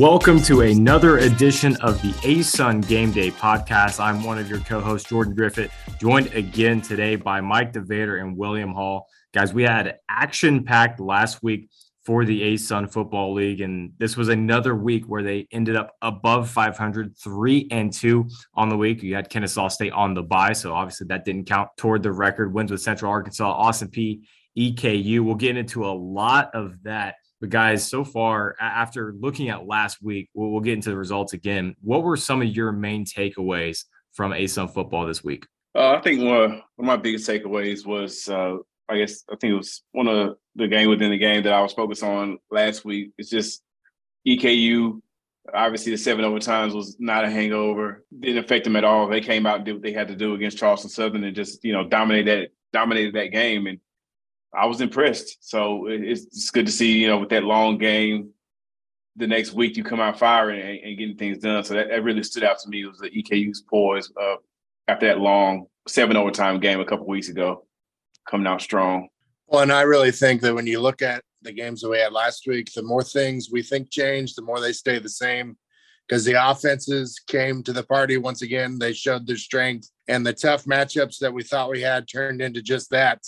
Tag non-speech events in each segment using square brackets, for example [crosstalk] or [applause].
Welcome to another edition of the ASUN Game Day podcast. I'm one of your co-hosts, Jordan Griffitt, joined again today by Mike DeVader and William Hall. Guys, we had action-packed last week for the ASUN Football League, and this was another week where they ended up above 500, three and two on the week. You had Kennesaw State on the bye, so obviously that didn't count toward the record wins with Central Arkansas, Austin Peay, EKU. We'll get into a lot of that but guys, so far, after looking at last week, we'll, we'll, get into the results again. What were some of your main takeaways from ASUN football this week? Uh, I think one of, one of my biggest takeaways was, uh, I guess, I think it was one of the game within the game that I was focused on last week. It's just EKU. Obviously, the seven overtimes was not a hangover. Didn't affect them at all. They came out and did what they had to do against Charleston Southern and just you know dominated that dominated that game. And I was impressed. So it's, good to see, you know, with that long game, the next week you come out firing and, and getting things done. So that, that, really stood out to me. It was the EKU's poise uh, after that long seven overtime game a couple weeks ago, coming out strong. Well, and I really think that when you look at the games that we had last week, the more things we think change, the more they stay the same. Because the offenses came to the party once again. They showed their strength, and the tough matchups that we thought we had turned into just that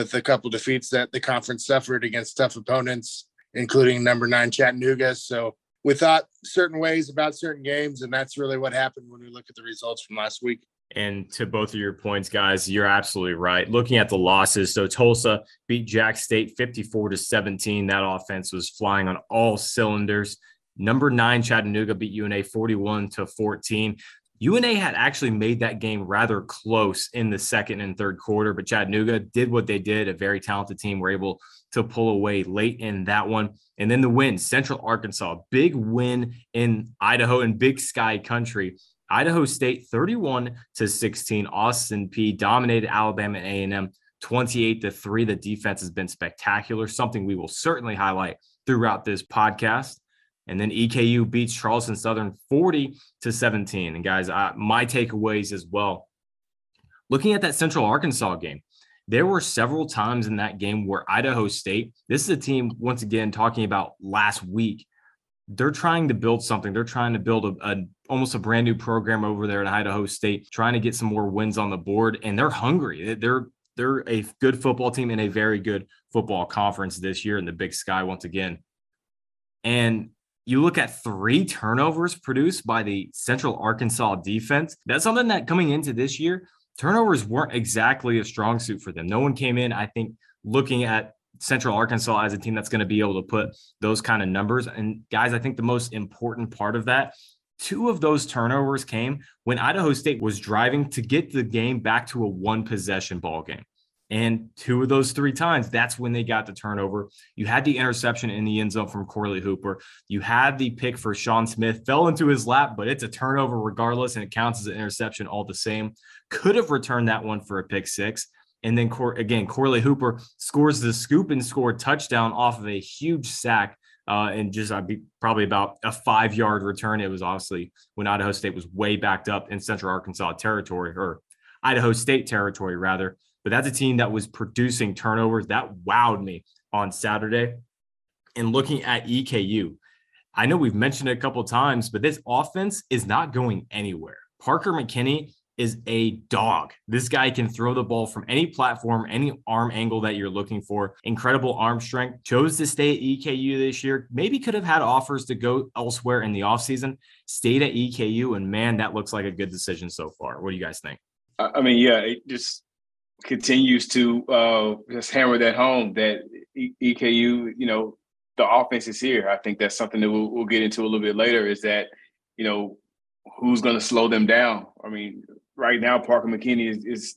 with a couple defeats that the conference suffered against tough opponents, including number nine Chattanooga. So we thought certain ways about certain games, and that's really what happened when we look at the results from last week. And to both of your points, guys, you're absolutely right. Looking at the losses, so Tulsa beat Jack State 54 to 17. That offense was flying on all cylinders. Number nine Chattanooga beat UNA 41 to 14. UNA had actually made that game rather close in the second and third quarter, but Chattanooga did what they did. A very talented team were able to pull away late in that one. And then the win, Central Arkansas, big win in Idaho and Big Sky country. Idaho State 31 to 16. Austin Peay dominated Alabama A&M 28 to 3. The defense has been spectacular, something we will certainly highlight throughout this podcast. And then EKU beats Charleston Southern 40 to 17. And guys, uh, my takeaways as well. Looking at that Central Arkansas game, there were several times in that game where Idaho State, this is a team, once again, talking about last week, they're trying to build something. They're trying to build a, a, almost a brand new program over there at Idaho State, trying to get some more wins on the board, and they're hungry. They're they're a good football team in a very good football conference this year in the Big Sky once again. And you look at three turnovers produced by the Central Arkansas defense. That's something that coming into this year, turnovers weren't exactly a strong suit for them. No one came in, I think, looking at Central Arkansas as a team that's going to be able to put those kind of numbers. And guys, I think the most important part of that, two of those turnovers came when Idaho State was driving to get the game back to a one possession ball game. And two of those three times, that's when they got the turnover. You had the interception in the end zone from Corley Hooper. You had the pick for Sean Smith, fell into his lap, but it's a turnover regardless, and it counts as an interception all the same. Could have returned that one for a pick six. And then again, Corley Hooper scores the scoop and score touchdown off of a huge sack. Uh, and just be probably about a five yard return. It was obviously when Idaho State was way backed up in Central Arkansas territory or Idaho State territory, rather but that's a team that was producing turnovers. That wowed me on Saturday. And looking at EKU, I know we've mentioned it a couple times, but this offense is not going anywhere. Parker McKinney is a dog. This guy can throw the ball from any platform, any arm angle that you're looking for. Incredible arm strength. Chose to stay at EKU this year. Maybe could have had offers to go elsewhere in the offseason. Stayed at EKU, and man, that looks like a good decision so far. What do you guys think? I mean, yeah, it just continues to uh, just hammer that home that EKU, you know, the offense is here. I think that's something that we'll, we'll get into a little bit later. Is that you know who's going to slow them down? I mean, right now Parker McKinney is is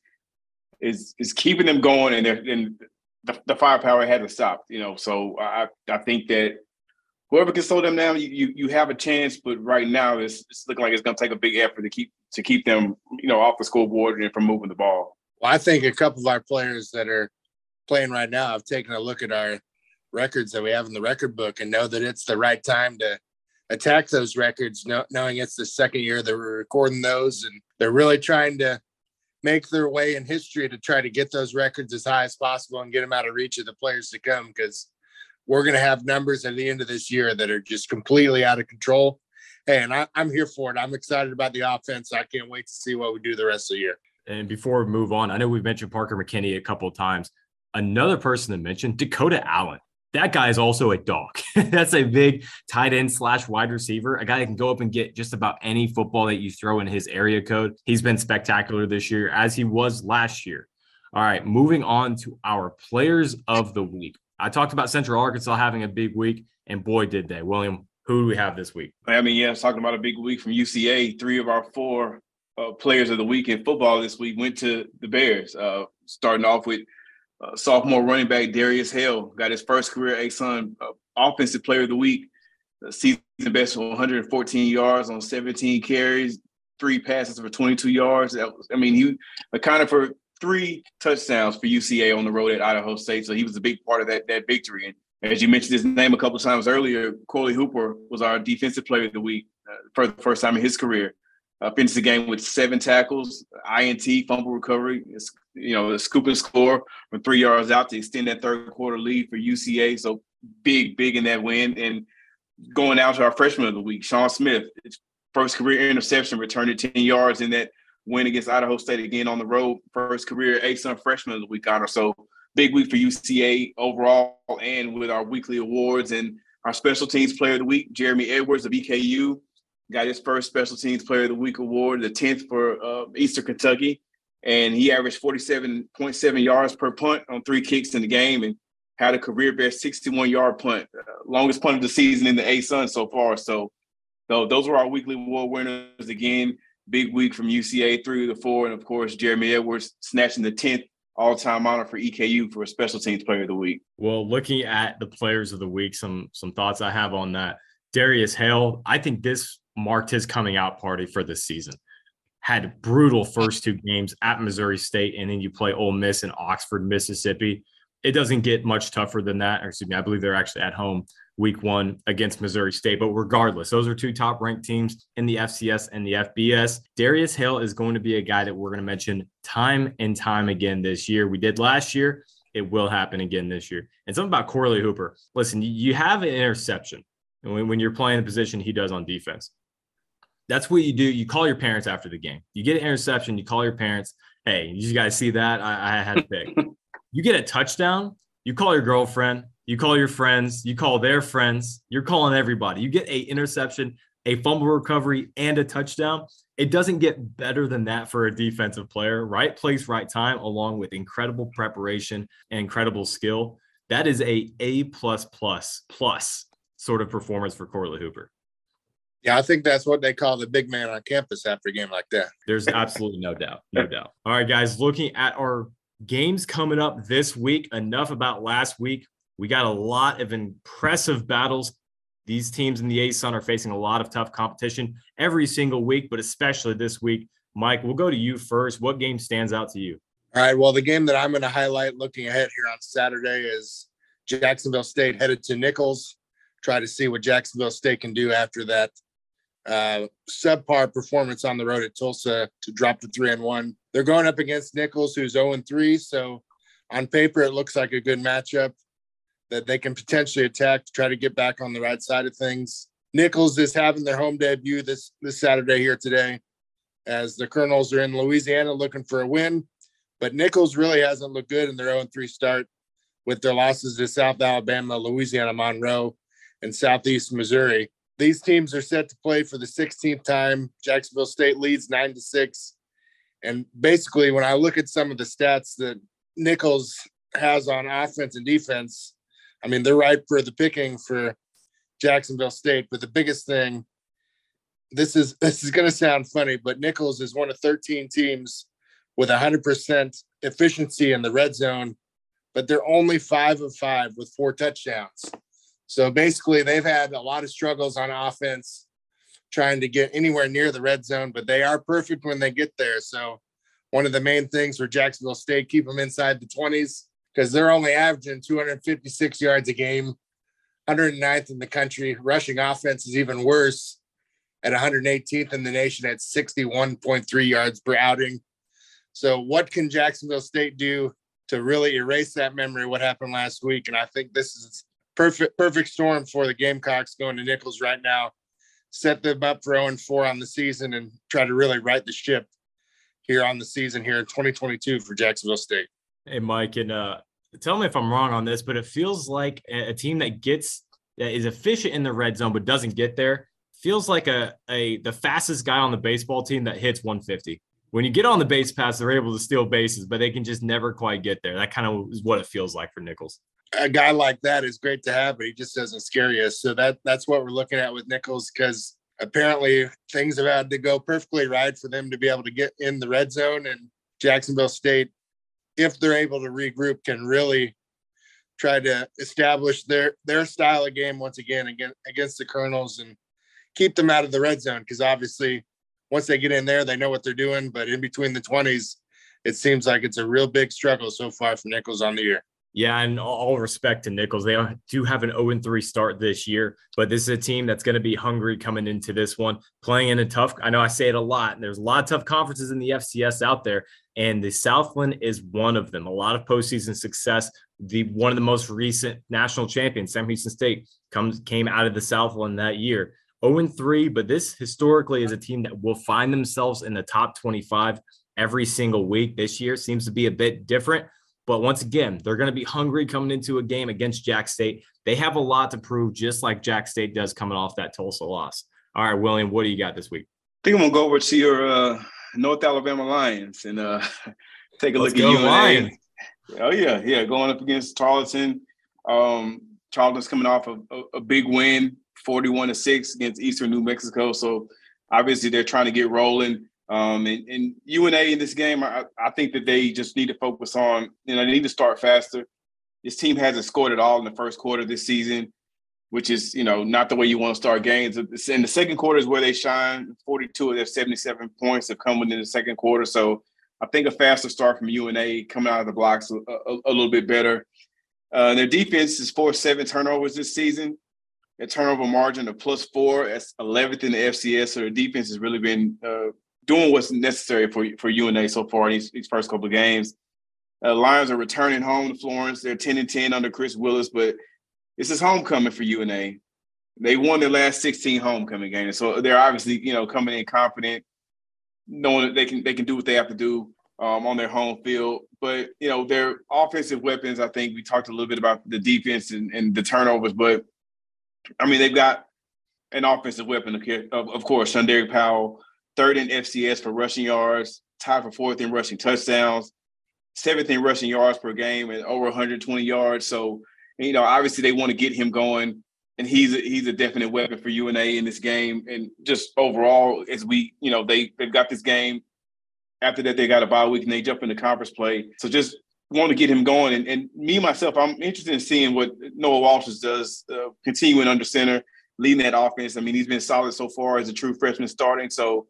is, is keeping them going, and, and the, the firepower hasn't stopped. You know, so I I think that whoever can slow them down, you you, you have a chance. But right now, it's, it's looking like it's going to take a big effort to keep to keep them, you know, off the scoreboard and from moving the ball. Well, I think a couple of our players that are playing right now have taken a look at our records that we have in the record book and know that it's the right time to attack those records, knowing it's the second year that we're recording those, and they're really trying to make their way in history to try to get those records as high as possible and get them out of reach of the players to come because we're going to have numbers at the end of this year that are just completely out of control. Hey, and I, I'm here for it. I'm excited about the offense. I can't wait to see what we do the rest of the year. And before we move on, I know we've mentioned Parker McKinney a couple of times. Another person to mention, Dakota Allen. That guy is also a dog. [laughs] That's a big tight end slash wide receiver, a guy that can go up and get just about any football that you throw in his area code. He's been spectacular this year, as he was last year. All right, moving on to our players of the week. I talked about Central Arkansas having a big week, and boy, did they. William, who do we have this week? I mean, yeah, I was talking about a big week from UCA. Three of our four uh, players of the week in football this week went to the Bears. Uh, starting off with uh, sophomore running back Darius Hale got his first career ASUN uh, offensive player of the week. season best 114 yards on 17 carries, three passes for 22 yards. Was, I mean, he accounted for three touchdowns for UCA on the road at Idaho State. So he was a big part of that that victory. And as you mentioned his name a couple times earlier, Corley Hooper was our defensive player of the week uh, for the first time in his career. Uh, finished the game with seven tackles, INT, fumble recovery, you know, a scoop and score from three yards out to extend that third quarter lead for UCA. So big, big in that win. And going out to our freshman of the week, Sean Smith, first career interception, returned 10 yards in that win against Idaho State again on the road. First career ASUN freshman of the week honor. So big week for UCA overall and with our weekly awards and our special teams player of the week, Jeremy Edwards of EKU, got his first special teams player of the week award, the 10th for uh, Eastern Kentucky. And he averaged 47.7 yards per punt on three kicks in the game and had a career best 61 yard punt, uh, longest punt of the season in the ASUN so far. So, so those were our weekly award winners again big week from UCA through the four, and of course Jeremy Edwards snatching the tenth all-time honor for EKU for a special teams player of the week. Well, looking at the players of the week, some some thoughts I have on that. Darius Hale, I think this marked his coming out party for this season. Had brutal first two games at Missouri State, and then you play Ole Miss in Oxford, Mississippi. It doesn't get much tougher than that. Or excuse me, I believe they're actually at home week one against Missouri State. But regardless, those are two top ranked teams in the FCS and the FBS. Darius Hale is going to be a guy that we're going to mention time and time again this year. We did last year. It will happen again this year. And something about Corley Hooper. Listen, you have an interception when, when you're playing the position he does on defense. That's what you do. You call your parents after the game. You get an interception, you call your parents, hey, you guys see that? I, I had to pick. [laughs] you get a touchdown, you call your girlfriend, you call your friends, you call their friends, you're calling everybody. You get a interception, a fumble recovery, and a touchdown. It doesn't get better than that for a defensive player. Right place, right time, along with incredible preparation and incredible skill. That is a A plus plus plus sort of performance for Corley Hooper. Yeah, I think that's what they call the big man on campus after a game like that. There's absolutely no doubt. No [laughs] doubt. All right, guys, looking at our games coming up this week, enough about last week. We got a lot of impressive battles. These teams in the ASUN are facing a lot of tough competition every single week, but especially this week. Mike, we'll go to you first. What game stands out to you? All right. Well, the game that I'm going to highlight looking ahead here on Saturday is Jacksonville State headed to Nicholls. Try to see what Jacksonville State can do after that uh, subpar performance on the road at Tulsa to drop to three and one. They're going up against Nicholls, who's 0 and 3. So on paper, it looks like a good matchup that they can potentially attack to try to get back on the right side of things. Nicholls is having their home debut this this Saturday here today, as the Colonels are in Louisiana looking for a win. But Nicholls really hasn't looked good in their 0-3 start with their losses to South Alabama, Louisiana Monroe, and Southeast Missouri. These teams are set to play for the 16th time. Jacksonville State leads nine to six. And basically, when I look at some of the stats that Nicholls has on offense and defense, I mean, they're ripe for the picking for Jacksonville State. But the biggest thing, this is [laughs] this is going to sound funny, but Nicholls is one of 13 teams with 100% efficiency in the red zone, but they're only five of five with four touchdowns. So basically, they've had a lot of struggles on offense trying to get anywhere near the red zone, but they are perfect when they get there. So one of the main things for Jacksonville State, keep them inside the 20s because they're only averaging 256 yards a game, 109th in the country. Rushing offense is even worse at 118th in the nation at 61.3 yards per outing. So, what can Jacksonville State do to really erase that memory? What happened last week? And I think this is perfect perfect storm for the Gamecocks going to Nicholls right now. Set them up for 0 4 on the season and try to really right the ship here on the season here in 2022 for Jacksonville State. Hey, Mike, and uh, tell me if I'm wrong on this, but it feels like a, team that gets that is efficient in the red zone but doesn't get there feels like a a the fastest guy on the baseball team that hits 150. When you get on the base pass, they're able to steal bases, but they can just never quite get there. That kind of is what it feels like for Nicholls. A guy like that is great to have, but he just doesn't scare you. So that that's what we're looking at with Nicholls because apparently things have had to go perfectly right for them to be able to get in the red zone and Jacksonville State, if they're able to regroup, can really try to establish their their style of game once again against against the Colonels and keep them out of the red zone because obviously once they get in there, they know what they're doing. But in between the 20s, it seems like it's a real big struggle so far for Nicholls on the year. Yeah, and all respect to Nicholls. They do have an 0 3 start this year, but this is a team that's going to be hungry coming into this one, playing in a tough. I know I say it a lot, and there's a lot of tough conferences in the FCS out there, and the Southland is one of them. A lot of postseason success. The one of the most recent national champions, Sam Houston State, comes came out of the Southland that year. 0 3, but this historically is a team that will find themselves in the top 25 every single week. This year seems to be a bit different. But once again, they're going to be hungry coming into a game against Jack State. They have a lot to prove, just like Jack State does coming off that Tulsa loss. All right, William, what do you got this week? I think I'm gonna go over to your uh, North Alabama Lions and uh, [laughs] take a Let's look at you. Lions. Oh yeah, yeah, going up against Tarleton. Um, Tarleton's coming off a, a, a big win 41 to 6 against Eastern New Mexico. So obviously they're trying to get rolling. Um, and, and UNA in this game, I, I think that they just need to focus on, you know, they need to start faster. This team hasn't scored at all in the first quarter this season, which is, you know, not the way you want to start games. In the second quarter is where they shine. 42 of their 77 points have come within the second quarter. So I think a faster start from UNA coming out of the blocks a, a, a little bit better. Uh, their defense is forced seven turnovers this season a turnover margin of plus four. That's 11th in the FCS. So the defense has really been uh, doing what's necessary for for UNA so far in these, these first couple of games. Uh, Lions are returning home to Florence. They're 10 and 10 under Chris Willis, but this is homecoming for UNA. They won their last 16 homecoming games, so they're obviously you know coming in confident, knowing that they can they can do what they have to do um, on their home field. But you know their offensive weapons. I think we talked a little bit about the defense and, and the turnovers, but I mean, they've got an offensive weapon, of, of course, Derek Powell, third in FCS for rushing yards, tied for fourth in rushing touchdowns, seventh in rushing yards per game, and over 120 yards. So, you know, obviously they want to get him going, and he's a, he's a definite weapon for UNA in this game. And just overall, as we, you know, they they've got this game. After that, they got a bye week and they jump into conference play. So just want to get him going. And, and me myself, I'm interested in seeing what Noah Walsh does, uh, continuing under center, leading that offense. I mean, he's been solid so far as a true freshman starting. So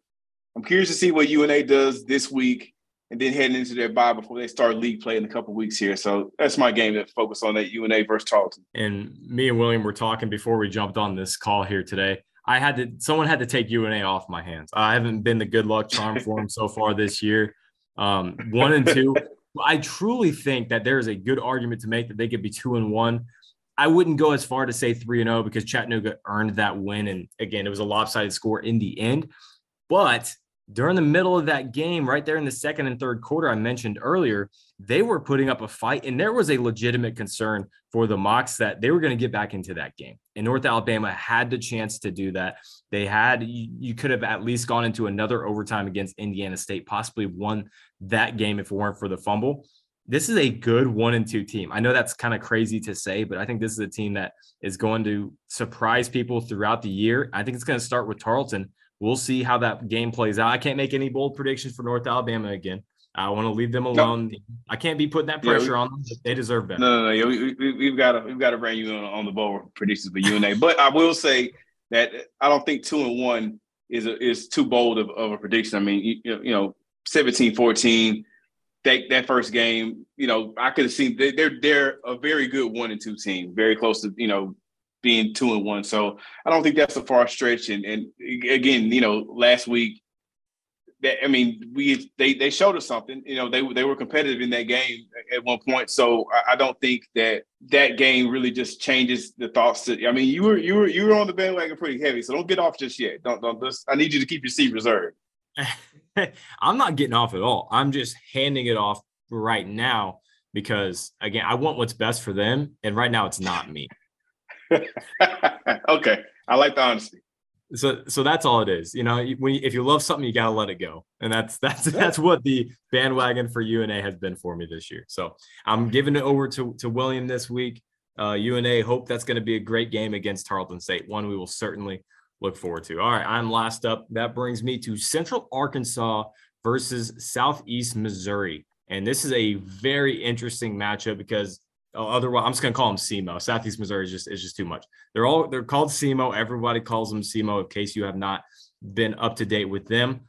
I'm curious to see what UNA does this week and then heading into their bye before they start league play in a couple weeks here. So that's my game to focus on that UNA versus Tarleton. And me and William were talking before we jumped on this call here today. I had to someone had to take UNA off my hands. I haven't been the good luck charm for them so far this year. Um, one and two. I truly think that there is a good argument to make that they could be two and one. I wouldn't go as far to say three and zero oh because Chattanooga earned that win, and again, it was a lopsided score in the end. But during the middle of that game, right there in the second and third quarter, I mentioned earlier, they were putting up a fight, and there was a legitimate concern for the Mocs that they were going to get back into that game. And North Alabama had the chance to do that. They had, you, you could have at least gone into another overtime against Indiana State, possibly won that game if it weren't for the fumble. This is a good one and two team. I know that's kind of crazy to say, but I think this is a team that is going to surprise people throughout the year. I think it's going to start with Tarleton. We'll see how that game plays out. I can't make any bold predictions for North Alabama again. I want to leave them alone. No. I can't be putting that pressure yeah, we, on them. They deserve better. No, no, no. Yeah, we, have got to we've got to bring you on, on the board predictions for UNA. but I will say that I don't think two and one is a, is too bold of, of a prediction. I mean, you, you know, 17-14, that that first game, you know, I could have seen they, they're they're a very good one and two team, very close to you know being two and one. So I don't think that's a far stretch. And and again, you know, last week that I mean, we they they showed us something. You know, they they were competitive in that game at one point. So I, I don't think that that game really just changes the thoughts. To I mean, you were you were you were on the bandwagon pretty heavy. So don't get off just yet. Don't don't just. I need you to keep your seat reserved. [laughs] I'm not getting off at all. I'm just handing it off right now because again, I want what's best for them, and right now it's not me. [laughs] okay, I like the honesty. So so that's all it is you know when if you love something you got to let it go. And that's that's that's what the bandwagon for una has been for me this year. So i'm giving it over to to william this week. Uh una hope that's going to be a great game against tarleton state. One we will certainly look forward to. All right i'm last up. That brings me to central arkansas versus southeast missouri. And this is a very interesting matchup because Oh, otherwise, I'm just gonna call them SEMO. Southeast Missouri is just is just too much. They're all they're called SEMO. Everybody calls them SEMO. In case you have not been up to date with them,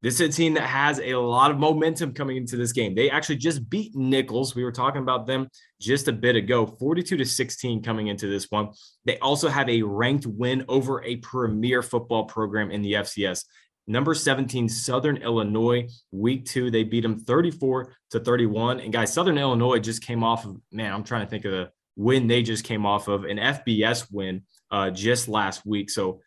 this is a team that has a lot of momentum coming into this game. They actually just beat Nicholls. We were talking about them just a bit ago, 42 to 16 coming into this one. They also have a ranked win over a premier football program in the FCS number 17 southern illinois week two they beat them 34 to 31 and guys southern illinois just came off of man i'm trying to think of the win they just came off of an fbs win uh, just last week. So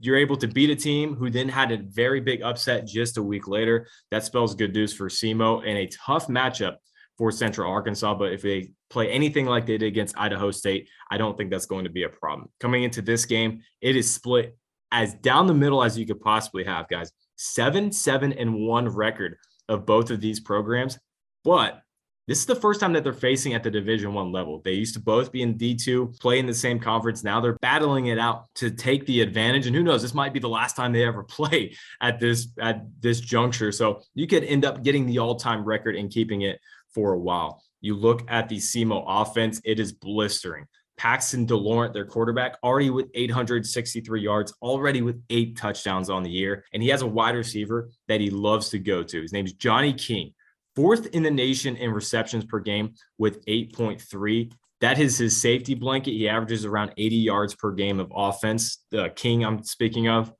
you're able to beat a team who then had a very big upset just a week later. That spells good news for semo and a tough matchup for central arkansas. But if they play anything like they did against idaho state i don't think that's going to be a problem. Coming into this game it is split as down the middle as you could possibly have, guys. Seven, seven, and one record of both of these programs. But this is the first time that they're facing at the division one level they used to both be in d2 play in the same conference now they're battling it out to take the advantage and who knows this might be the last time they ever [laughs] play at this at this juncture so you could end up getting the all-time record and keeping it for a while you look at the SEMO offense it is blistering Paxton DeLaurent, their quarterback, already with 863 yards, already with eight touchdowns on the year. And he has a wide receiver that he loves to go to. His name is Johnny King, fourth in the nation in receptions per game with 8.3. That is his safety blanket. He averages around 80 yards per game of offense. The King I'm speaking of.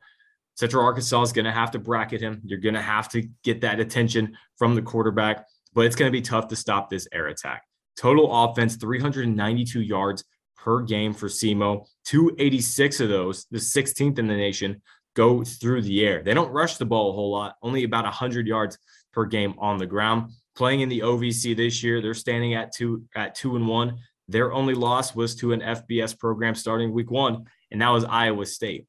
Central Arkansas is going to have to bracket him. You're going to have to get that attention from the quarterback, but it's going to be tough to stop this air attack. Total offense 392 yards, per game for SEMO. 286 of those, the 16th in the nation, go through the air. They don't rush the ball a whole lot, only about 100 yards per game on the ground. Playing in the OVC this year, they're standing at two at two and one. Their only loss was to an FBS program starting week one, and that was Iowa State.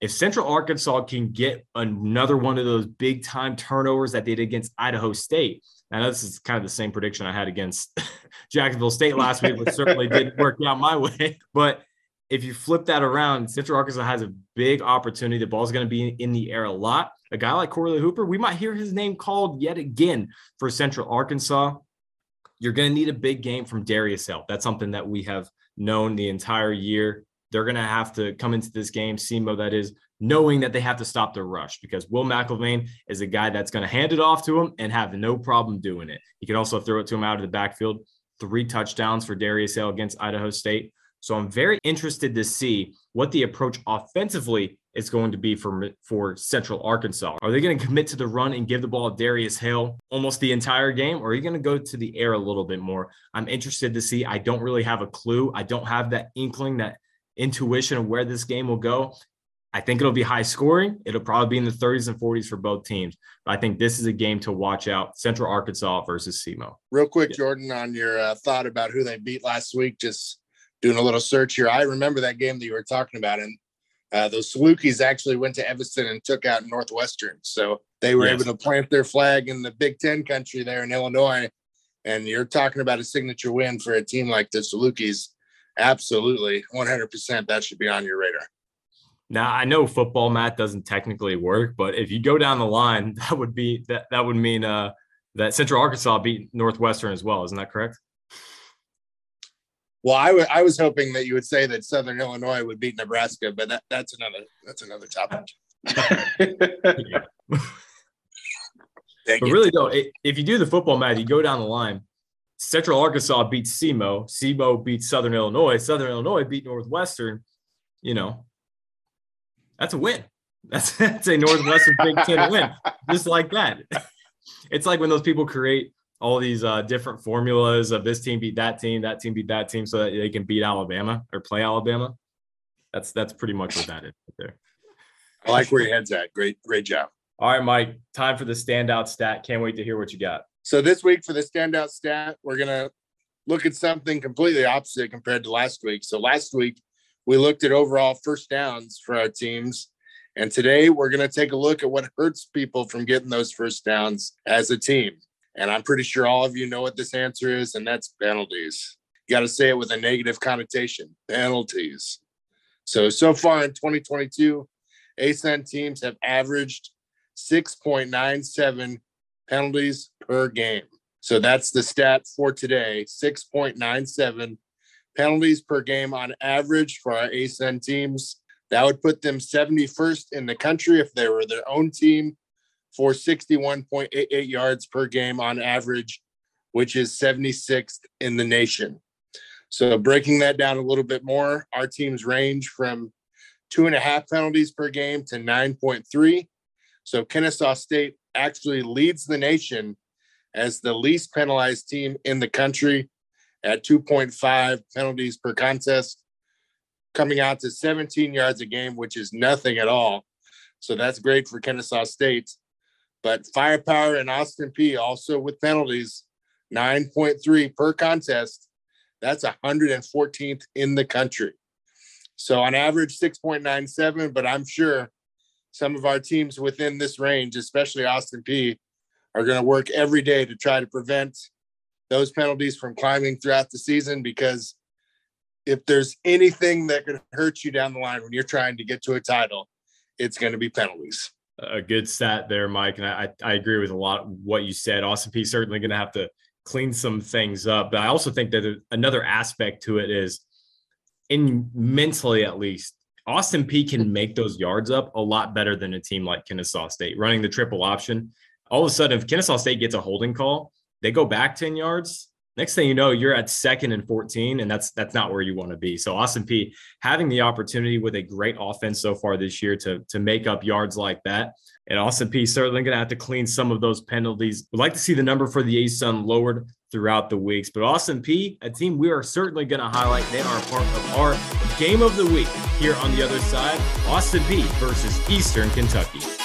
If Central Arkansas can get another one of those big time turnovers that they did against Idaho State, now this is kind of the same prediction I had against [laughs] Jacksonville State last week, which certainly didn't [laughs] work out my way. [laughs] But if you flip that around, Central Arkansas has a big opportunity. The ball's going to be in the air a lot. A guy like Corley Hooper, we might hear his name called yet again for Central Arkansas. You're going to need a big game from Darius Hill. That's something that we have known the entire year. They're going to have to come into this game, SEMO that is, knowing that they have to stop the rush because Will McElvain is a guy that's going to hand it off to him and have no problem doing it. He can also throw it to him out of the backfield. Three touchdowns for Darius Hill against Idaho State. So I'm very interested to see what the approach offensively is going to be for for Central Arkansas. Are they going to commit to the run and give the ball to Darius Hill almost the entire game, or are you going to go to the air a little bit more? I'm interested to see. I don't really have a clue. I don't have that inkling, that intuition of where this game will go. I think it'll be high scoring. It'll probably be in the 30s and 40s for both teams. But I think this is a game to watch out Central Arkansas versus SEMO. Real quick, yeah. Jordan, on your uh, thought about who they beat last week, just doing a little search here. I remember that game that you were talking about. And uh, those Salukis actually went to Evanston and took out Northwestern. So they were yes. able to plant their flag in the Big Ten country there in Illinois. And you're talking about a signature win for a team like the Salukis. Absolutely. 100%. That should be on your radar. Now I know football math doesn't technically work, but if you go down the line, [laughs] that would be that that would mean uh, that Central Arkansas beat Northwestern as well. Isn't that correct? Well, I, w- I was hoping that you would say that Southern Illinois would beat Nebraska, but that, that's another that's another topic. [laughs] but really, though, if you do the football math, you go down the line. Central Arkansas beats SEMO. SEMO beats Southern Illinois. Southern Illinois beat Northwestern. You know, that's a win. That's, [laughs] that's a Northwestern Big Ten win, just like that. [laughs] It's like when those people create all these uh, different formulas of this team beat that team, that team beat that team, so that they can beat Alabama or play Alabama. That's that's pretty much what that is right there. I like where your head's at. Great, great job. All right, Mike. Time for the standout stat. Can't wait to hear what you got. So this week for the standout stat, we're gonna look at something completely opposite compared to last week. So last week we looked at overall first downs for our teams. And today we're going to take a look at what hurts people from getting those first downs as a team. And I'm pretty sure all of you know what this answer is, and that's penalties. You got to say it with a negative connotation penalties. So, so far in 2022, ASUN teams have averaged 6.97 penalties per game. So that's the stat for today 6.97 penalties per game on average for our ASUN teams. That would put them 71st in the country if they were their own team for 61.88 yards per game on average, which is 76th in the nation. So breaking that down a little bit more, our teams range from two and a half penalties per game to 9.3. So Kennesaw State actually leads the nation as the least penalized team in the country at 2.5 penalties per contest, coming out to 17 yards a game, which is nothing at all. So that's great for Kennesaw State. But firepower and Austin Peay also with penalties, 9.3 per contest. That's 114th in the country. So on average, 6.97, but I'm sure some of our teams within this range, especially Austin Peay, are going to work every day to try to prevent those penalties from climbing throughout the season because if there's anything that could hurt you down the line when you're trying to get to a title, it's going to be penalties. A good stat there, Mike. And I, I agree with a lot what you said. Austin Peay certainly going to have to clean some things up. But I also think that another aspect to it is in mentally at least, Austin Peay can make those yards up a lot better than a team like Kennesaw State running the triple option. All of a sudden, if Kennesaw State gets a holding call, they go back 10 yards. Next thing you know, you're at second and 14, and that's that's not where you want to be. So Austin Peay having the opportunity with a great offense so far this year to, to make up yards like that. And Austin Peay certainly going to have to clean some of those penalties. We'd like to see the number for the ASUN lowered throughout the weeks. But Austin Peay, a team we are certainly going to highlight. They are part of our game of the week here on the other side. Austin Peay versus Eastern Kentucky.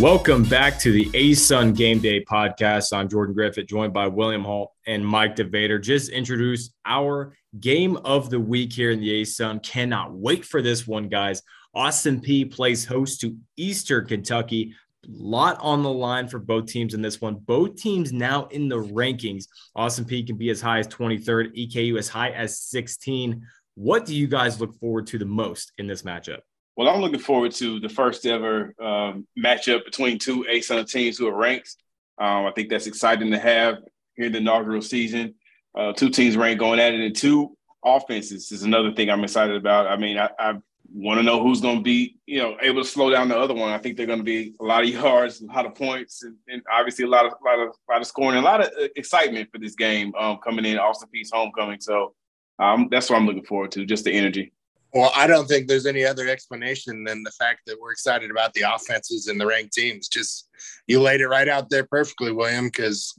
Welcome back to the ASUN Game Day podcast. I'm Jordan Griffitt, joined by William Hall and Mike DeVader. Just introduce our game of the week here in the ASUN. Cannot wait for this one, guys. Austin Peay plays host to Eastern Kentucky. Lot on the line for both teams in this one. Both teams now in the rankings. Austin Peay can be as high as 23rd, EKU as high as 16. What do you guys look forward to the most in this matchup? Well, I'm looking forward to the first ever um, matchup between two ASUN teams who are ranked. Um, I think that's exciting to have here in the inaugural season. Uh, two teams ranked going at it, and two offenses is another thing I'm excited about. I mean, I, I want to know who's going to be, you know, able to slow down the other one. I think they're going to be a lot of yards, a lot of points, and, and obviously a lot of, lot of, lot of scoring, a lot of uh, excitement for this game um, coming in. Austin Peay's homecoming, so um, that's what I'm looking forward to. Just the energy. Well, I don't think there's any other explanation than the fact that we're excited about the offenses and the ranked teams. Just you laid it right out there perfectly, William, because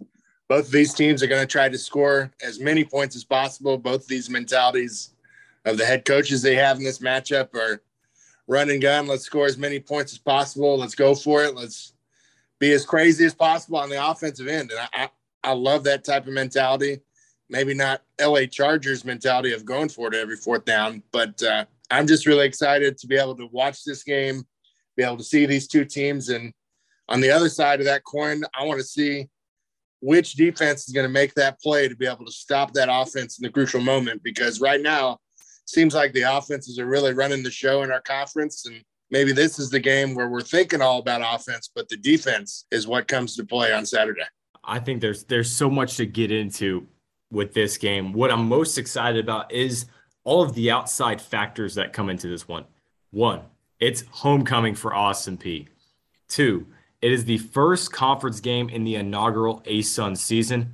both of these teams are going to try to score as many points as possible. Both of these mentalities of the head coaches they have in this matchup are run and gun. Let's score as many points as possible. Let's go for it. Let's be as crazy as possible on the offensive end. And I, I, I love that type of mentality maybe not LA Chargers mentality of going for it every fourth down, but uh, I'm just really excited to be able to watch this game, be able to see these two teams. And on the other side of that coin, I want to see which defense is going to make that play to be able to stop that offense in the crucial moment. Because right now, seems like the offenses are really running the show in our conference. And maybe this is the game where we're thinking all about offense, but the defense is what comes to play on Saturday. I think there's there's so much to get into with this game. What I'm most excited about is all of the outside factors that come into this one. One, it's homecoming for Austin Peay. Two, It is the first conference game in the inaugural ASUN season.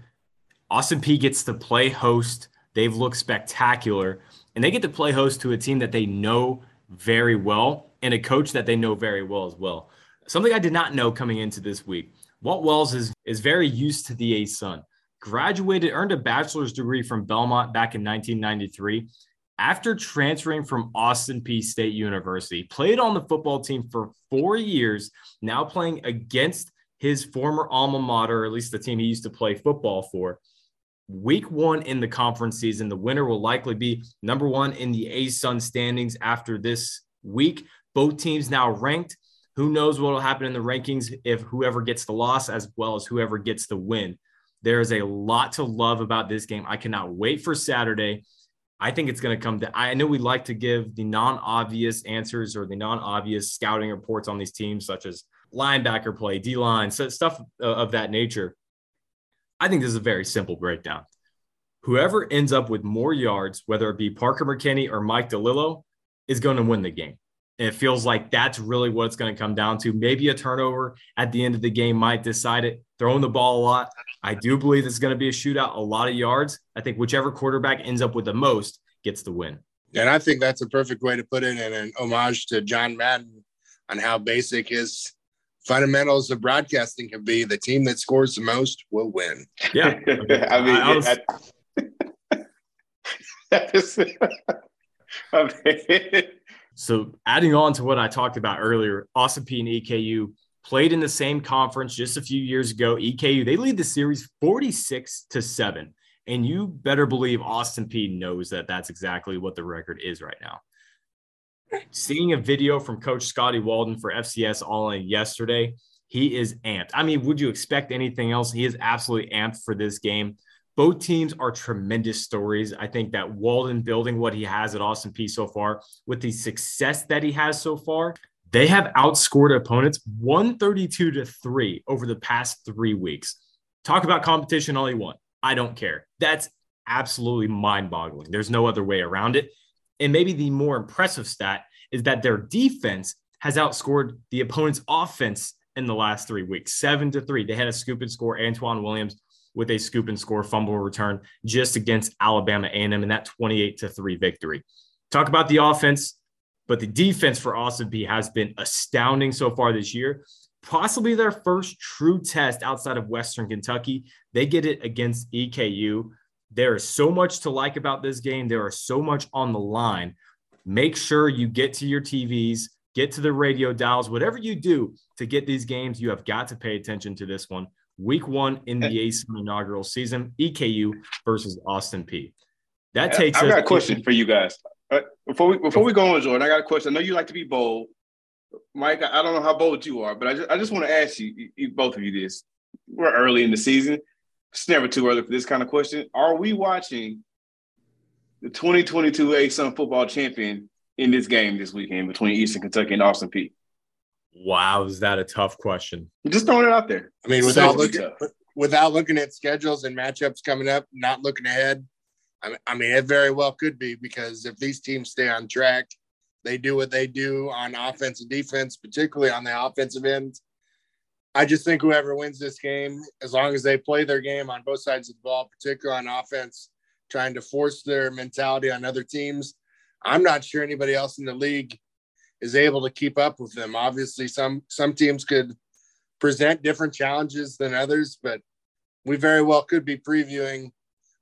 Austin Peay gets to play host. They've looked spectacular, and they get to play host to a team that they know very well and a coach that they know very well as well. Something I did not know coming into this week. Walt Wells is, is very used to the ASUN. Graduated, earned a bachelor's degree from Belmont back in 1993. After transferring from Austin Peay State University, played on the football team for four years, now playing against his former alma mater, or at least the team he used to play football for. Week one in the conference season, the winner will likely be number one in the ASUN standings after this week. Both teams now ranked. Who knows what will happen in the rankings if whoever gets the loss as well as whoever gets the win. There is a lot to love about this game. I cannot wait for Saturday. I think it's going to come to. I know we like to give the non obvious answers or the non obvious scouting reports on these teams, such as linebacker play, D line, stuff uh, of that nature. I think this is a very simple breakdown. Whoever ends up with more yards, whether it be Parker McKinney or Mike DiLiello, is going to win the game. And it feels like that's really what it's going to come down to. Maybe a turnover at the end of the game might decide it. Throwing the ball a lot. I do believe it's going to be a shootout, a lot of yards. I think whichever quarterback ends up with the most gets the win. And I think that's a perfect way to put it and an homage to John Madden on how basic his fundamentals of broadcasting can be. The team that scores the most will win. Yeah. [laughs] I mean, I was... [laughs] [laughs] I mean, so adding on to what I talked about earlier, Austin Peay and EKU played in the same conference just a few years ago. EKU, they lead the series 46 to 7. And you better believe Austin Peay knows that that's exactly what the record is right now. Seeing a video from Coach Scotty Walden for FCS All In yesterday, he is amped. I mean, would you expect anything else? He is absolutely amped for this game. Both teams are tremendous stories. I think that Walden building what he has at Austin Peay so far with the success that he has so far, they have outscored opponents 132 to 3 over the past three weeks. Talk about competition all you want. I don't care. That's absolutely mind boggling. There's no other way around it. And maybe the more impressive stat is that their defense has outscored the opponent's offense in the last three weeks, seven to three. They had a scoop and score. Antoine Williams with a scoop and score fumble return just against Alabama A&M in that 28 to 3 victory. Talk about the offense, but the defense for Austin Peay has been astounding so far this year. Possibly their first true test outside of Western Kentucky. They get it against EKU. There is so much to like about this game. There are so much on the line. Make sure you get to your TVs, get to the radio dials, whatever you do to get these games, you have got to pay attention to this one week one in the ASUN inaugural season, EKU versus Austin Peay. That takes. I've got a question for you guys. Uh, before we before we go on, Jordan, I got a question. I know you like to be bold, Mike. I don't know how bold you are, but I just I just want to ask you, you, both of you, this. We're early in the season. It's never too early for this kind of question. Are we watching the 2022 ASUN football champion in this game this weekend between Eastern Kentucky and Austin Peay? Wow, is that a tough question? I'm just throwing it out there. I mean, without looking without looking at schedules and matchups coming up, not looking ahead. I mean, it very well could be because if these teams stay on track, they do what they do on offense and defense, particularly on the offensive end. I just think whoever wins this game, as long as they play their game on both sides of the ball, particularly on offense, trying to force their mentality on other teams, I'm not sure anybody else in the league is able to keep up with them. Obviously, some some teams could present different challenges than others, but we very well could be previewing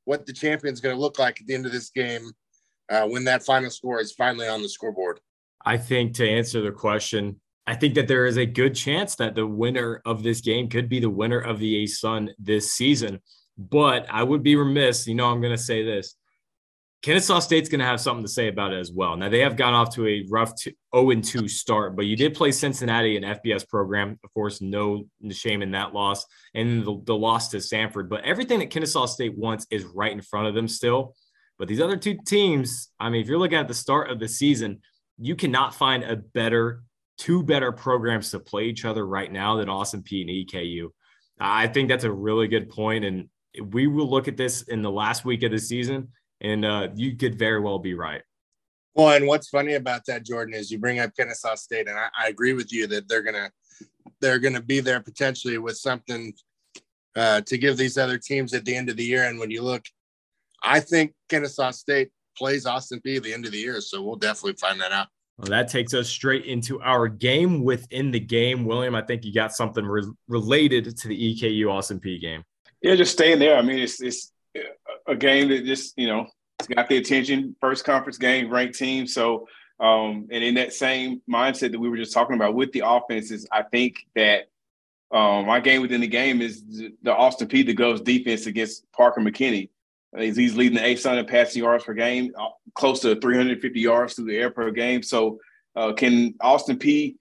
what the champion's going to look like at the end of this game uh, when that final score is finally on the scoreboard. I think to answer the question, I think that there is a good chance that the winner of this game could be the winner of the A ASUN this season. But I would be remiss, you know, I'm going to say this. Kennesaw State's going to have something to say about it as well. Now, they have gone off to a rough 0 and 2 start, but you did play Cincinnati, an FBS program. Of course, no shame in that loss and the, the loss to Samford. But everything that Kennesaw State wants is right in front of them still. But these other two teams, I mean, if you're looking at the start of the season, you cannot find a better, two better programs to play each other right now than Austin Peay and EKU. I think that's a really good point, and we will look at this in the last week of the season and uh, you could very well be right. Well, and what's funny about that, Jordan, is you bring up Kennesaw State, and I, I agree with you that they're going to they're going to be there potentially with something uh, to give these other teams at the end of the year. And when you look, I think Kennesaw State plays Austin Peay at the end of the year, so we'll definitely find that out. Well, that takes us straight into our game within the game. William, I think you got something re- related to the EKU Austin Peay game. Yeah, just staying there. I mean, it's it's a game that just you know it's got the attention. First conference game, ranked team. So, um, and in that same mindset that we were just talking about with the offenses, I think that um, my game within the game is the Austin Peay the Govs defense against Parker McKinney. He's leading the ASUN in passing yards per game, uh, close to 350 yards through the air per game. So, uh, can Austin Peay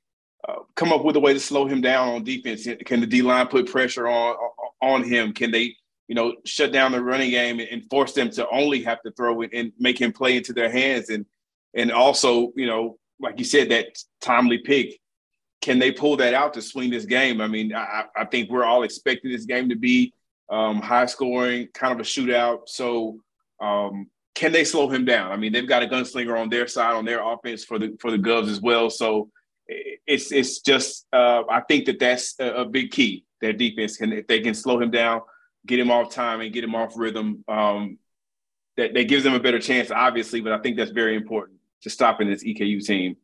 uh, come up with a way to slow him down on defense? Can the D line put pressure on on him? Can they, you know, shut down the running game and force them to only have to throw it and make him play into their hands? And and also, you know, like you said, that timely pick. Can they pull that out to swing this game? I mean, I, I think we're all expecting this game to be um, high scoring, kind of a shootout. So um, can they slow him down? I mean, they've got a gunslinger on their side on their offense for the for the Govs as well. So it's it's just uh, I think that that's a, a, big key. Their defense can if they can slow him down, get him off time, and get him off rhythm. Um, that, that gives them a better chance, obviously. But I think that's very important to stopping this EKU team.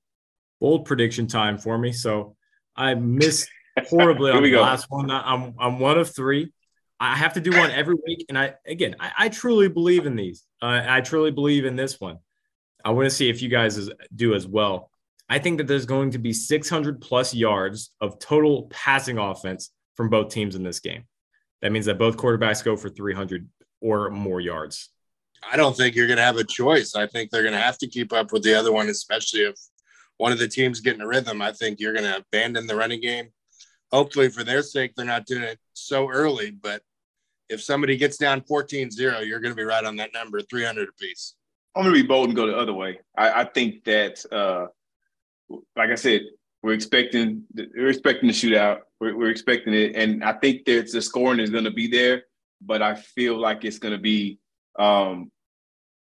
Bold prediction time for me. So I missed horribly [laughs] on the go. last one. I'm I'm one of three. I have to do one every week. And I, again, I, I truly believe in these. Uh, I truly believe in this one. I want to see if you guys do as well. I think that there's going to be 600 plus yards of total passing offense from both teams in this game. That means that both quarterbacks go for 300 or more yards. I don't think you're going to have a choice. I think they're going to have to keep up with the other one, especially if one of the teams getting a rhythm. I think you're going to abandon the running game hopefully for their sake they're not doing it so early but if somebody gets down 14-0 you're going to be right on that number 300 apiece i'm going to be bold and go the other way i, I think that uh, like i said we're expecting we're expecting the shootout we're, we're expecting it and i think that the scoring is going to be there but i feel like it's going to be um,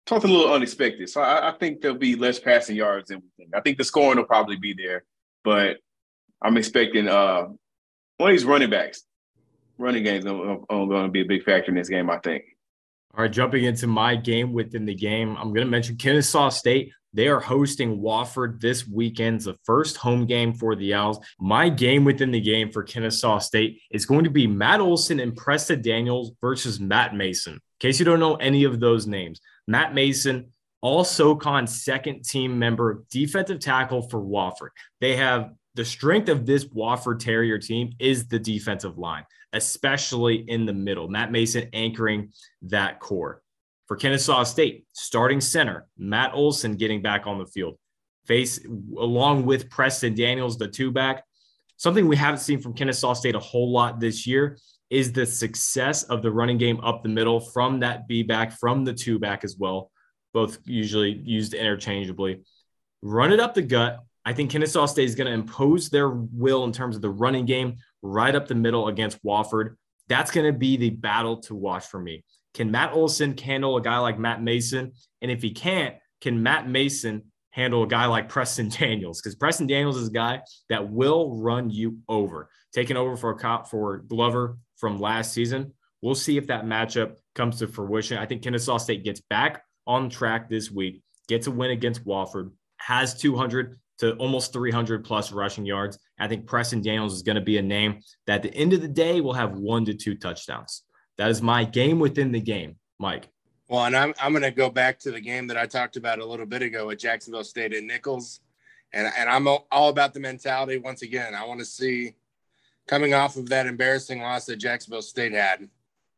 something a little unexpected so I, I think there'll be less passing yards than we think i think the scoring will probably be there but i'm expecting uh, one of these running backs, running games are, going to be a big factor in this game, I think. All right, jumping into my game within the game, I'm going to mention Kennesaw State. They are hosting Wofford this weekend, the first home game for the Owls. My game within the game for Kennesaw State is going to be Matt Olson and Preston Daniels versus Matt Mason. In case you don't know any of those names, Matt Mason, all SoCon second team member, defensive tackle for Wofford. They have the strength of this Wofford Terrier team is the defensive line, especially in the middle. Matt Mason anchoring that core. For Kennesaw State, starting center, Matt Olson getting back on the field. Face along with Preston Daniels, the two back. Something we haven't seen from Kennesaw State a whole lot this year is the success of the running game up the middle from that B back, from the two back as well, both usually used interchangeably. Run it up the gut, I think Kennesaw State is going to impose their will in terms of the running game right up the middle against Wofford. That's going to be the battle to watch for me. Can Matt Olson handle a guy like Matt Mason? And if he can't, can Matt Mason handle a guy like Preston [laughs] Daniels? Because Preston Daniels is a guy that will run you over. Taking over for a cop for Glover from last season. We'll see if that matchup comes to fruition. I think Kennesaw State gets back on track this week, gets a win against Wofford, has 200 to almost 300 plus rushing yards. I think Preston Daniels is going to be a name that at the end of the day will have one to two touchdowns. That is my game within the game, Mike. Well, and I'm, I'm going to go back to the game that I talked about a little bit ago at Jacksonville State and Nicholls. And, and I'm all about the mentality. Once again, I want to see coming off of that embarrassing loss that Jacksonville State had,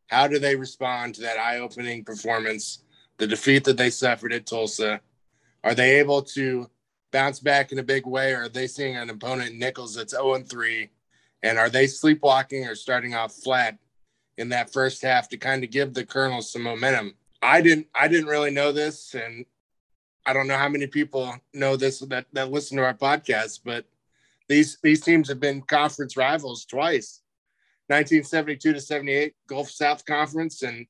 how do they respond to that eye opening performance, the defeat that they suffered at Tulsa? Are they able to bounce back in a big way, or are they seeing an opponent Nicholls that's 0 and 3? And are they sleepwalking or starting off flat in that first half to kind of give the Colonels some momentum? I didn't I didn't really know this, and I don't know how many people know this that, that listen to our podcast, but these these teams have been conference rivals twice. 1972 to 78 Gulf South Conference and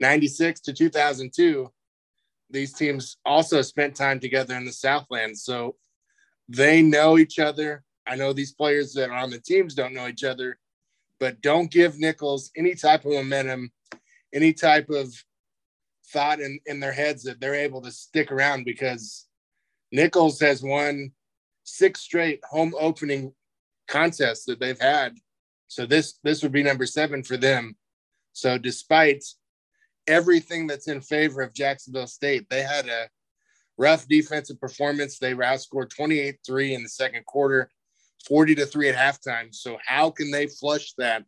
96 to 2002 these teams also spent time together in the Southland, so they know each other. I know these players that are on the teams don't know each other, but don't give Nicholls any type of momentum, any type of thought in, in their heads that they're able to stick around because Nicholls has won six straight home opening contests that they've had. So this this would be number seven for them. So despite everything that's in favor of Jacksonville State, they had a rough defensive performance. They outscored 28-3 in the second quarter, 40 to 3 at halftime. So how can they flush that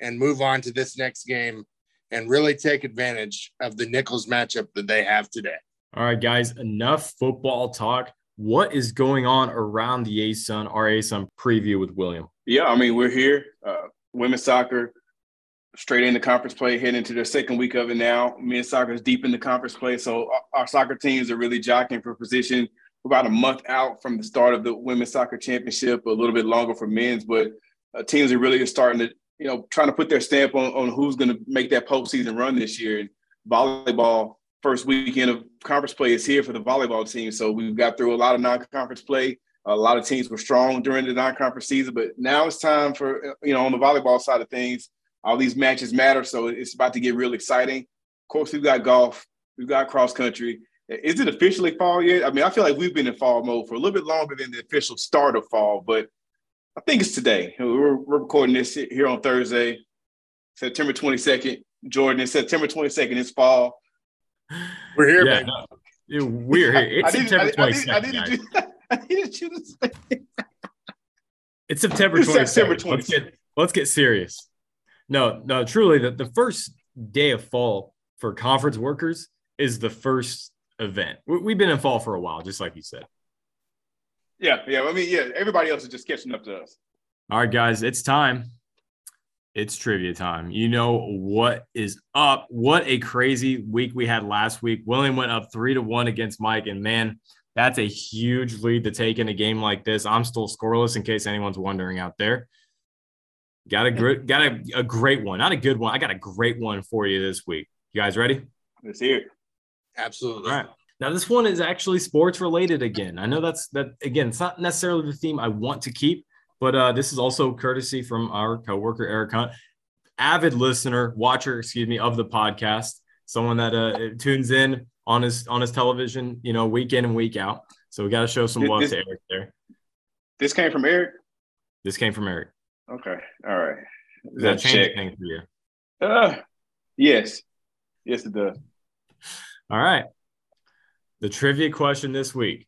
and move on to this next game and really take advantage of the Nicholls matchup that they have today? All right, guys, enough football talk. What is going on around the ASUN, our ASUN preview with William? Yeah, I mean, we're here. Uh, women's soccer straight into conference play, heading into their second week of it now. Men's soccer is deep in the conference play. So our, our soccer teams are really jockeying for position. About a month out from the start of the women's soccer championship, a little bit longer for men's, but uh, teams are really starting to, you know, trying to put their stamp on, on who's going to make that postseason run this year. And volleyball first weekend of conference play is here for the volleyball team. So we've got through a lot of non-conference play. A lot of teams were strong during the non-conference season, but now it's time for you know on the volleyball side of things. All these matches matter, so it's about to get real exciting. Of course, we've got golf, we've got cross country. Is it officially fall yet? I mean, I feel like we've been in fall mode for a little bit longer than the official start of fall, but I think it's today. We're, we're recording this here on Thursday, September 22nd. Jordan, it's September 22nd. It's fall. We're here, yeah, no, we're here. It's September 22nd. I, needed, you, I needed you to [laughs] say. It's September 22nd. September 22nd. Let's get, let's get serious. No, no, truly, the, the first day of fall for conference workers is the first event. We, have been in fall for a while, just like you said. Yeah, yeah. I mean, yeah, everybody else is just catching up to us. All right, guys, it's time. It's trivia time. You know what is up? What a crazy week we had last week. William went up three to one against Mike, and man, that's a huge lead to take in a game like this. I'm still scoreless in case anyone's wondering out there. Got a great, got a, a great one, not a good one. I got a great one for you this week. You guys ready? Let's hear it. Absolutely. All right. Now this one is actually sports related again. I know that's that again. It's not necessarily the theme I want to keep, but uh, this is also courtesy from our coworker Eric Hunt, avid listener, watcher, excuse me, of the podcast. Someone that uh, tunes in on his on his television, you know, week in and week out. So we got to show some love this, to Eric there. This came from Eric. This came from Eric. Okay. All right. Does that, that change anything for you? Uh, yes. Yes, it does. All right. The trivia question this week.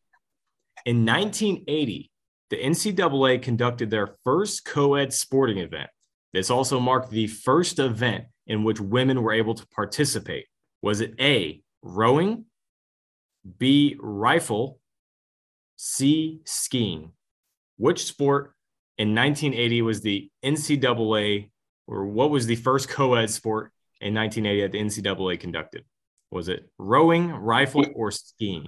In 1980, the NCAA conducted their first co ed sporting event. This also marked the first event in which women were able to participate. Was it A, rowing, B, rifle, C, skiing? Which sport in 1980 was the NCAA, or what was the first co ed sport in 1980 that the NCAA conducted? Was it rowing, rifle, or skiing?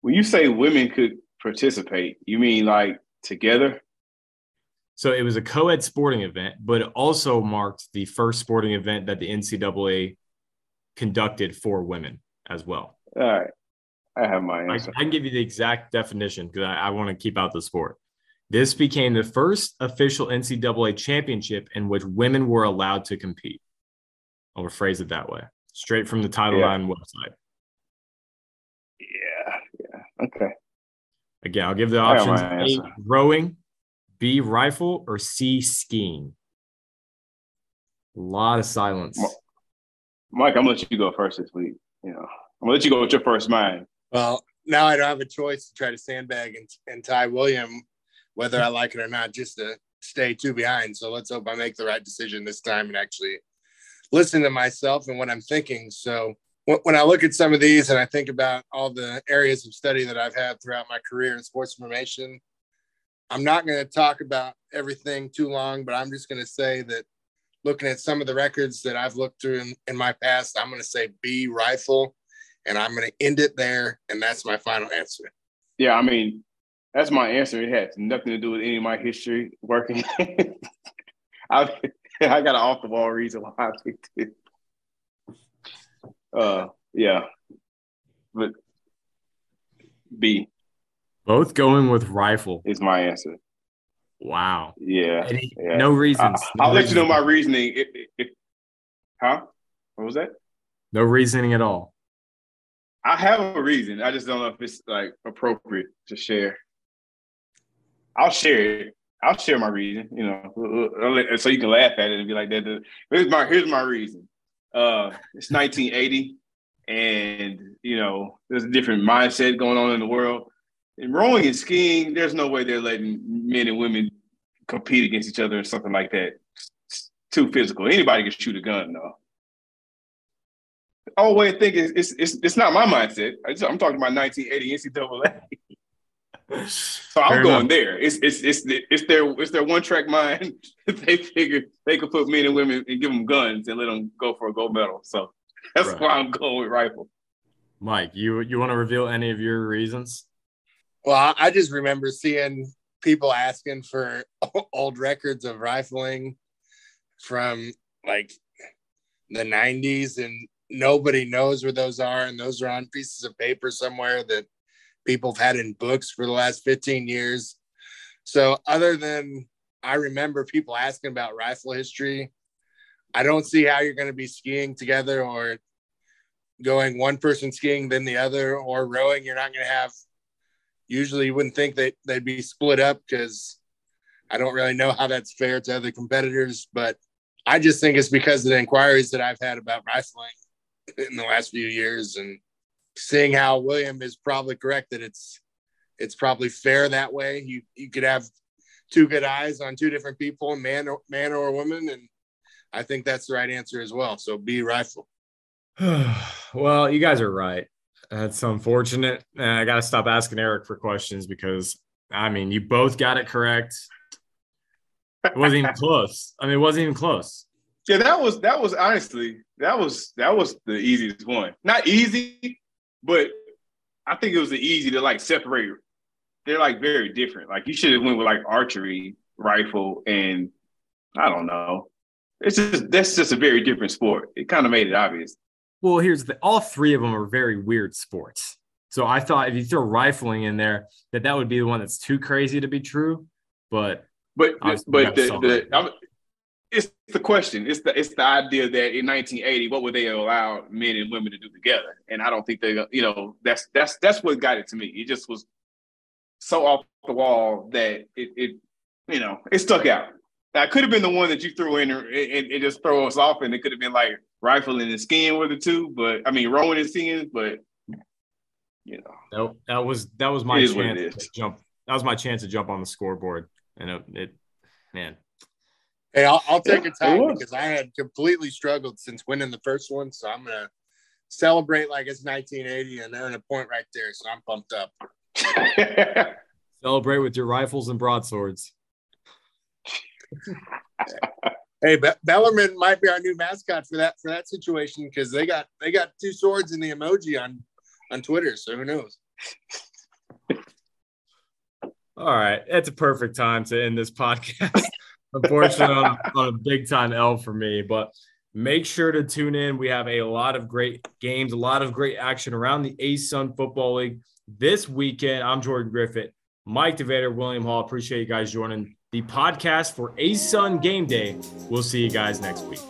When you say women could participate, you mean like together? So it was a co ed sporting event, but it also marked the first sporting event that the NCAA conducted for women as well. All right. I have my answer. I, I can give you the exact definition because I, I want to keep out the sport. This became the first official NCAA championship in which women were allowed to compete. I'll rephrase it that way, straight from the Title yeah. IX website. Yeah, yeah, okay. Again, I'll give the options: A, rowing, B, rifle, or C, skiing. A lot of silence. Mike, I'm gonna let you go first this week. You know, I'm gonna let you go with your first mind. Well, now I don't have a choice to try to sandbag and, and tie William whether I like it or not, just to stay two behind. So let's hope I make the right decision this time and actually listen to myself and what I'm thinking. So when I look at some of these and I think about all the areas of study that I've had throughout my career in sports information, I'm not going to talk about everything too long, but I'm just going to say that looking at some of the records that I've looked through in, in my past, I'm going to say B rifle, and I'm going to end it there. And that's my final answer. Yeah, I mean, that's my answer. It has nothing to do with any of my history working. [laughs] I [laughs] I got an off the wall reason why I picked it. Uh, yeah, but B. Both going with rifle is my answer. Wow. Yeah. Any, yeah. No reasons. I, will no let you know my reasoning. If, if, huh? What was that? No reasoning at all. I have a reason. I just don't know if it's like appropriate to share. I'll share it. I'll share my reason. You know, uh, uh, uh, so you can laugh at it and be like, "That." Here's my here's my reason. Uh, it's 1980, and you know, there's a different mindset going on in the world. In rowing and skiing, there's no way they're letting men and women compete against each other or something like that. It's too physical. Anybody can shoot a gun, though. Oh, way I think is it's, it's it's not my mindset. I'm talking about 1980 NCAA. So I'm Fair going enough. there. It's it's it's it's their it's their one track mind. [laughs] they figure they could put men and women and give them guns and let them go for a gold medal. So that's right. why I'm going with rifle. Mike, you you want to reveal any of your reasons? Well, I just remember seeing people asking for [laughs] old records of rifling from like the 90s and nobody knows where those are and those are on pieces of paper somewhere that people have had in books for the last 15 years. So other than i remember people asking about rifle history i don't see how you're going to be skiing together or going one person skiing then the other or rowing. You're not going to have usually you wouldn't think that they'd be split up because i don't really know how that's fair to other competitors but i just think it's because of the inquiries that i've had about rifling in the last few years and seeing how William is probably correct that it's it's probably fair that way. You you could have two good eyes on two different people, man or man or woman, and I think that's the right answer as well. So be rifle. [sighs] well, you guys are right. That's unfortunate. And I got to stop asking Eric for questions because I mean, you both got it correct. It wasn't even [laughs] close. I mean, it wasn't even close. Yeah, that was that was honestly that was that was the easiest one. Not easy, but I think it was easy to like separate. They're like very different. Like you should have went with like archery, rifle, and I don't know. It's just that's just a very different sport. It kind of made it obvious. Well, here's the all three of them are very weird sports. So I thought if you throw rifling in there, that that would be the one that's too crazy to be true. But but but the, the it's the question. It's the it's the idea that in 1980, what would they allow men and women to do together? And I don't think they, you know, that's that's that's what got it to me. It just was so off the wall that it, it you know, it stuck out. That could have been the one that you threw in and, and, and, just throw us off, and it could have been like rifling and skiing with the two, but I mean rowing and skiing, but you know, that, that was that was my chance to jump. That was my chance to jump on the scoreboard, and it, it man, Hey, I'll, I'll take yeah, a time because I had completely struggled since winning the first one. So I'm gonna celebrate like it's 1980 and earn a point right there. So I'm pumped up. [laughs] Celebrate with your rifles and broadswords. [laughs] hey, Be- Bellarmine might be our new mascot for that for that situation because they got they got two swords in the emoji on on Twitter. So who knows? All right, it's a perfect time to end this podcast. [laughs] Unfortunately, on, on a big time L for me, but make sure to tune in. We have a lot of great games, a lot of great action around the ASUN Football League this weekend. I'm Jordan Griffitt, Mike DeVader, William Hall. Appreciate you guys joining the podcast for ASUN Game Day. We'll see you guys next week.